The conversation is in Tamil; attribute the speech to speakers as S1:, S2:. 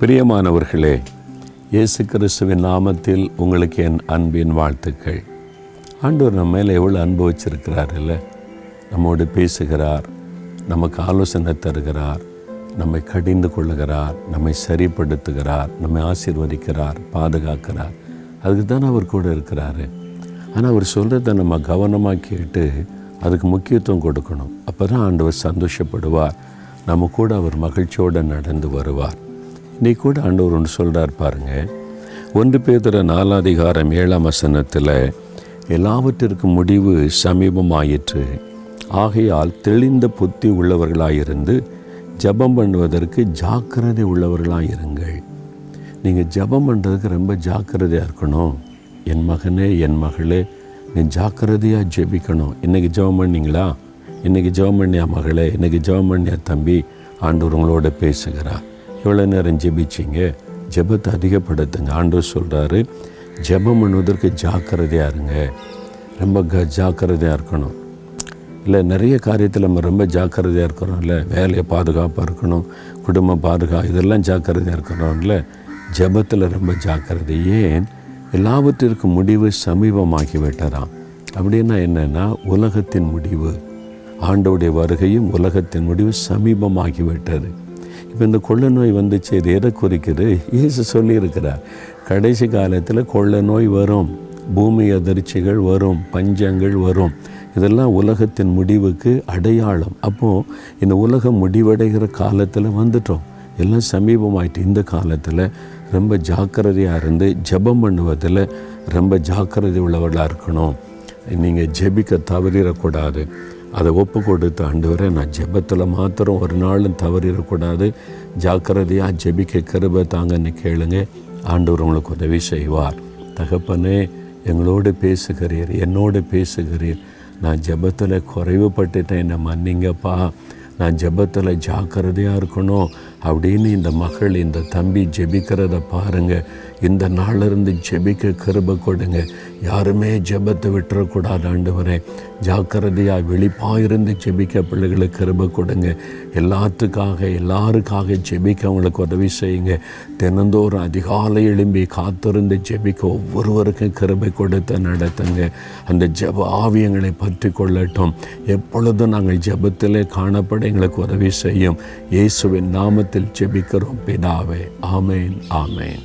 S1: பிரியமானவர்களே இயேசு கிறிஸ்துவின் நாமத்தில் உங்களுக்கு என் அன்பின் வாழ்த்துக்கள். ஆண்டவர் நம்ம மேலே எவ்வளோ அன்பு வச்சிருக்கிறார் இல்லை? நம்மோடு பேசுகிறார் நமக்கு ஆலோசனை தருகிறார் நம்மை கடிந்து கொள்ளுகிறார் நம்மை சரிப்படுத்துகிறார் நம்மை ஆசீர்வதிக்கிறார் பாதுகாக்கிறார். அதுக்கு தான் அவர் கூட இருக்கிறாரு. ஆனால் அவர் சொல்கிறத நம்ம கவனமாக கேட்டு அதுக்கு முக்கியத்துவம் கொடுக்கணும். அப்போ தான் ஆண்டவர் சந்தோஷப்படுவார். நம்ம கூட அவர் மகிழ்ச்சியோடு நடந்து வருவார். இன்னைக்கு கூட ஆண்டவர் ஒன்று சொல்கிறார் பாருங்க. ஒன்று பேதர நாலாதிகாரம் ஏழாம் வசனத்தில் எல்லாவற்றிற்கும் முடிவு சமீபமாயிற்று. ஆகையால் தெளிந்த புத்தி உள்ளவர்களாயிருந்து ஜெபம் பண்ணுவதற்கு ஜாக்கிரதை உள்ளவர்களாயிருங்கள். நீங்கள் ஜெபம் பண்ணுறதுக்கு ரொம்ப ஜாக்கிரதையாக இருக்கணும். என் மகனே என் மகளே நீ ஜாக்கிரதையாக ஜெபிக்கணும். இன்றைக்கி ஜெபம் பண்ணிங்களா? இன்றைக்கி ஜெபம் பண்ணியா மகளே? இன்றைக்கி ஜெபம் பண்ணியா தம்பி? ஆண்டவர் உங்களோட பேசுகிறார். எவ்வளோ நேரம் ஜெபிச்சிங்க. ஜெபத்தை அதிகப்படுத்துங்க. ஆண்டவர் சொல்கிறாரு ஜெபம் பண்ணுவதற்கு ஜாக்கிரதையாக இருங்க. ரொம்ப க ஜாக்கிரதையாக இருக்கணும். இல்லை நிறைய காரியத்தில் நம்ம ரொம்ப ஜாக்கிரதையாக இருக்கிறோம்ல வேலையை பாதுகாப்பாக இருக்கணும். குடும்ப பாதுகா இதெல்லாம் ஜாக்கிரதையாக இருக்கிறோம்ல ஜெபத்தில் ரொம்ப ஜாக்கிரதை. ஏன்? எல்லாவற்றிற்கும் முடிவு சமீபமாகி விட்டதாம். அப்படின்னா என்னென்னா உலகத்தின் முடிவு. ஆண்டோடைய வருகையும் உலகத்தின் முடிவு சமீபமாகிவிட்டது இப்போ இந்த கொள்ள நோய் வந்துச்சு இது எதை குறிக்குது? இயேசு சொல்லியிருக்கிறார் கடைசி காலத்தில் கொள்ள நோய் வரும் பூமி அதிர்ச்சிகள் வரும் பஞ்சங்கள் வரும். இதெல்லாம் உலகத்தின் முடிவுக்கு அடையாளம். அப்போது இந்த உலகம் முடிவடைகிற காலத்தில் வந்துட்டோம். எல்லாம் சமீபமாயிட்டு இந்த காலத்தில் ரொம்ப ஜாக்கிரதையாக இருந்து ஜெபம் பண்ணுவதில் ரொம்ப ஜாக்கிரதை உள்ளவர்களாக இருக்கணும். நீங்கள் ஜெபிக்க தவறிடக்கூடாது. அதை ஒப்பு கொடுத்து ஆண்டவரே நான் ஜெபத்தில் மாத்திரம் ஒரு நாளும் தவறிடக்கூடாது. ஜாக்கிரதையாக ஜெபிக்க கருபை தாங்கன்னு கேளுங்க. ஆண்டவர் உங்களுக்கு உதவி செய்வார். தகப்பனே எங்களோடு பேசுகிறீர் என்னோடு பேசுகிறீர். நான் ஜெபத்தில் குறைவுபட்டுட்டேன் என்னை மன்னிங்கப்பா. நான் ஜெபத்தில் ஜாக்கிரதையாக இருக்கணும். அப்படின்னு இந்த மகள் இந்த தம்பி ஜெபிக்கிறத பாருங்கள் இந்த நாளிலிருந்து ஜெபிக்க கருபை கொடுங்க. யாருமே ஜெபத்தை விட்டுறக்கூடாது ஆண்டவரே. ஜாக்கிரதையாக வெளிப்பாக இருந்து ஜெபிக்க பிள்ளைகளுக்கு கருபை கொடுங்க. எல்லாத்துக்காக எல்லாருக்காக ஜெபிக்க அவங்களுக்கு உதவி செய்யுங்க. தினந்தோறும் அதிகாலை எழும்பி காத்திருந்து ஜெபிக்க ஒவ்வொருவருக்கும் கிருபை கொடுத்து நடத்துங்க. அந்த ஜெப ஆவியங்களை பற்றி கொள்ளட்டும் எப்பொழுதும் நாங்கள் ஜபத்திலே காணப்பட எங்களுக்கு உதவி செய்யும். இயேசுவின் നാമത്തിൽ ചെബിക്കറും പിതാവേ ആമേൻ ആമേൻ